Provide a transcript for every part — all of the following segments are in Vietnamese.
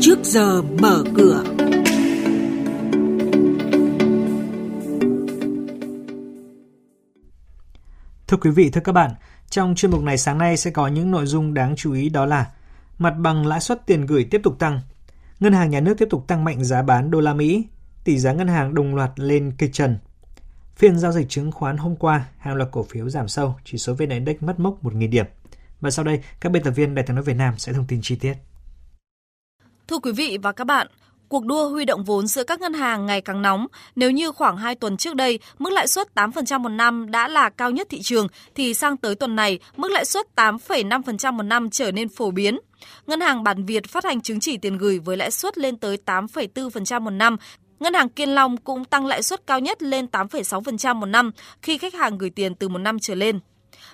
trước giờ mở cửa. Thưa quý vị, thưa các bạn, trong chuyên mục này sáng nay sẽ có những nội dung đáng chú ý đó là mặt bằng lãi suất tiền gửi tiếp tục tăng, ngân hàng nhà nước tiếp tục tăng mạnh giá bán đô la Mỹ, tỷ giá ngân hàng đồng loạt lên kịch trần. Phiên giao dịch chứng khoán hôm qua, hàng loạt cổ phiếu giảm sâu, chỉ số VN Index mất mốc 1.000 điểm. Và sau đây, các biên tập viên Đài tiếng nói Việt Nam sẽ thông tin chi tiết. Thưa quý vị và các bạn, cuộc đua huy động vốn giữa các ngân hàng ngày càng nóng. Nếu như khoảng 2 tuần trước đây, mức lãi suất 8% một năm đã là cao nhất thị trường, thì sang tới tuần này, mức lãi suất 8,5% một năm trở nên phổ biến. Ngân hàng Bản Việt phát hành chứng chỉ tiền gửi với lãi suất lên tới 8,4% một năm. Ngân hàng Kiên Long cũng tăng lãi suất cao nhất lên 8,6% một năm khi khách hàng gửi tiền từ một năm trở lên.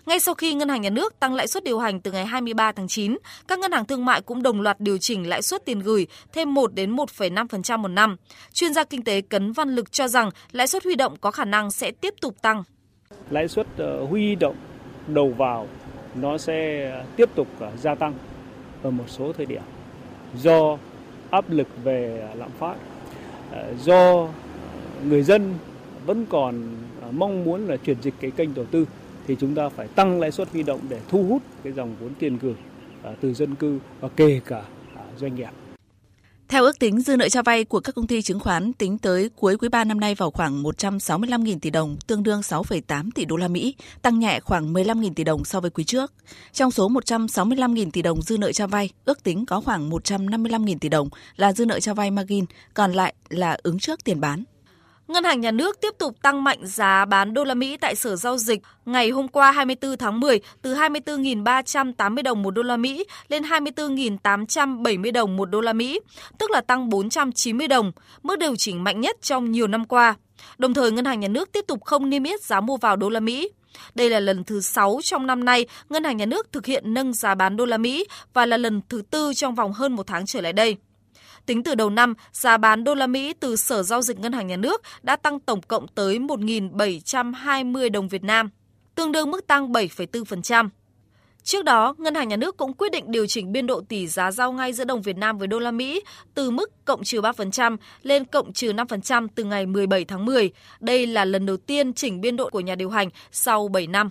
Ngay sau khi Ngân hàng Nhà nước tăng lãi suất điều hành từ ngày 23 tháng 9, các ngân hàng thương mại cũng đồng loạt điều chỉnh lãi suất tiền gửi thêm 1 đến 1,5% một năm. Chuyên gia kinh tế Cấn Văn Lực cho rằng lãi suất huy động có khả năng sẽ tiếp tục tăng. Lãi suất ờ, huy động đầu vào nó sẽ tiếp tục ờ, gia tăng ở một số thời điểm do áp lực về lạm phát, ờ, do người dân vẫn còn mong muốn là chuyển dịch cái kênh đầu tư thì chúng ta phải tăng lãi suất huy động để thu hút cái dòng vốn tiền gửi à, từ dân cư và kể cả à, doanh nghiệp. Theo ước tính, dư nợ cho vay của các công ty chứng khoán tính tới cuối quý 3 năm nay vào khoảng 165.000 tỷ đồng, tương đương 6,8 tỷ đô la Mỹ, tăng nhẹ khoảng 15.000 tỷ đồng so với quý trước. Trong số 165.000 tỷ đồng dư nợ cho vay, ước tính có khoảng 155.000 tỷ đồng là dư nợ cho vay margin, còn lại là ứng trước tiền bán. Ngân hàng Nhà nước tiếp tục tăng mạnh giá bán đô la Mỹ tại Sở Giao dịch ngày hôm qua 24 tháng 10 từ 24.380 đồng một đô la Mỹ lên 24.870 đồng một đô la Mỹ, tức là tăng 490 đồng, mức điều chỉnh mạnh nhất trong nhiều năm qua. Đồng thời, Ngân hàng Nhà nước tiếp tục không niêm yết giá mua vào đô la Mỹ. Đây là lần thứ 6 trong năm nay Ngân hàng Nhà nước thực hiện nâng giá bán đô la Mỹ và là lần thứ tư trong vòng hơn một tháng trở lại đây. Tính từ đầu năm, giá bán đô la Mỹ từ Sở Giao dịch Ngân hàng Nhà nước đã tăng tổng cộng tới 1.720 đồng Việt Nam, tương đương mức tăng 7,4%. Trước đó, Ngân hàng Nhà nước cũng quyết định điều chỉnh biên độ tỷ giá giao ngay giữa đồng Việt Nam với đô la Mỹ từ mức cộng trừ 3% lên cộng trừ 5% từ ngày 17 tháng 10. Đây là lần đầu tiên chỉnh biên độ của nhà điều hành sau 7 năm.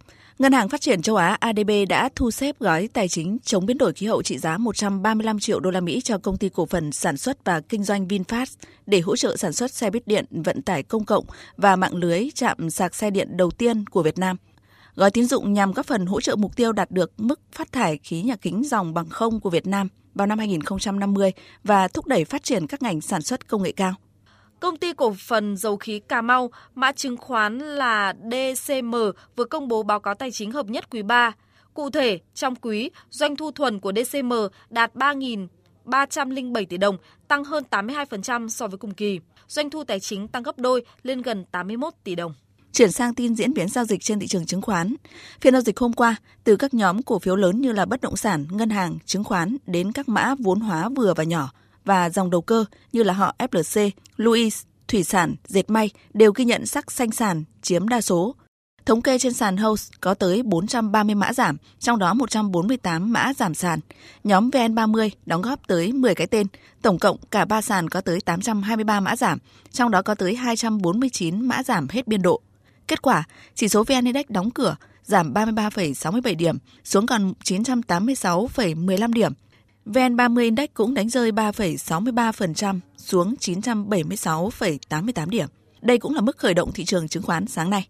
Ngân hàng Phát triển châu Á ADB đã thu xếp gói tài chính chống biến đổi khí hậu trị giá 135 triệu đô la Mỹ cho công ty cổ phần sản xuất và kinh doanh VinFast để hỗ trợ sản xuất xe buýt điện, vận tải công cộng và mạng lưới chạm sạc xe điện đầu tiên của Việt Nam. Gói tín dụng nhằm góp phần hỗ trợ mục tiêu đạt được mức phát thải khí nhà kính dòng bằng không của Việt Nam vào năm 2050 và thúc đẩy phát triển các ngành sản xuất công nghệ cao. Công ty cổ phần dầu khí Cà Mau, mã chứng khoán là DCM vừa công bố báo cáo tài chính hợp nhất quý 3. Cụ thể, trong quý, doanh thu thuần của DCM đạt 3.307 tỷ đồng, tăng hơn 82% so với cùng kỳ. Doanh thu tài chính tăng gấp đôi lên gần 81 tỷ đồng. Chuyển sang tin diễn biến giao dịch trên thị trường chứng khoán. Phiên giao dịch hôm qua, từ các nhóm cổ phiếu lớn như là bất động sản, ngân hàng, chứng khoán đến các mã vốn hóa vừa và nhỏ, và dòng đầu cơ như là họ FLC, Louis, thủy sản, dệt may đều ghi nhận sắc xanh sàn chiếm đa số. Thống kê trên sàn House có tới 430 mã giảm, trong đó 148 mã giảm sàn. Nhóm VN30 đóng góp tới 10 cái tên, tổng cộng cả 3 sàn có tới 823 mã giảm, trong đó có tới 249 mã giảm hết biên độ. Kết quả, chỉ số VN Index đóng cửa giảm 33,67 điểm xuống còn 986,15 điểm, VN30 Index cũng đánh rơi 3,63% xuống 976,88 điểm. Đây cũng là mức khởi động thị trường chứng khoán sáng nay.